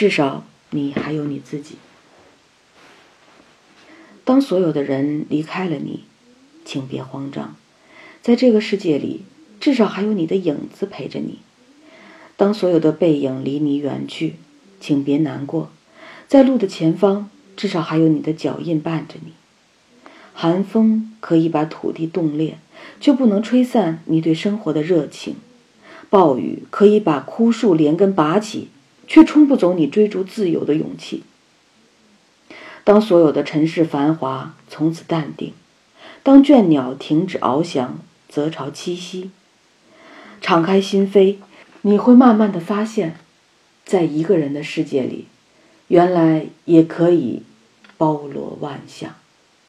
至少你还有你自己。当所有的人离开了你，请别慌张，在这个世界里，至少还有你的影子陪着你。当所有的背影离你远去，请别难过，在路的前方，至少还有你的脚印伴着你。寒风可以把土地冻裂，却不能吹散你对生活的热情；暴雨可以把枯树连根拔起，却冲不走你追逐自由的勇气。当所有的尘世繁华从此淡定，当倦鸟停止翱翔，择巢栖息，敞开心扉，你会慢慢的发现，在一个人的世界里，原来也可以包罗万象。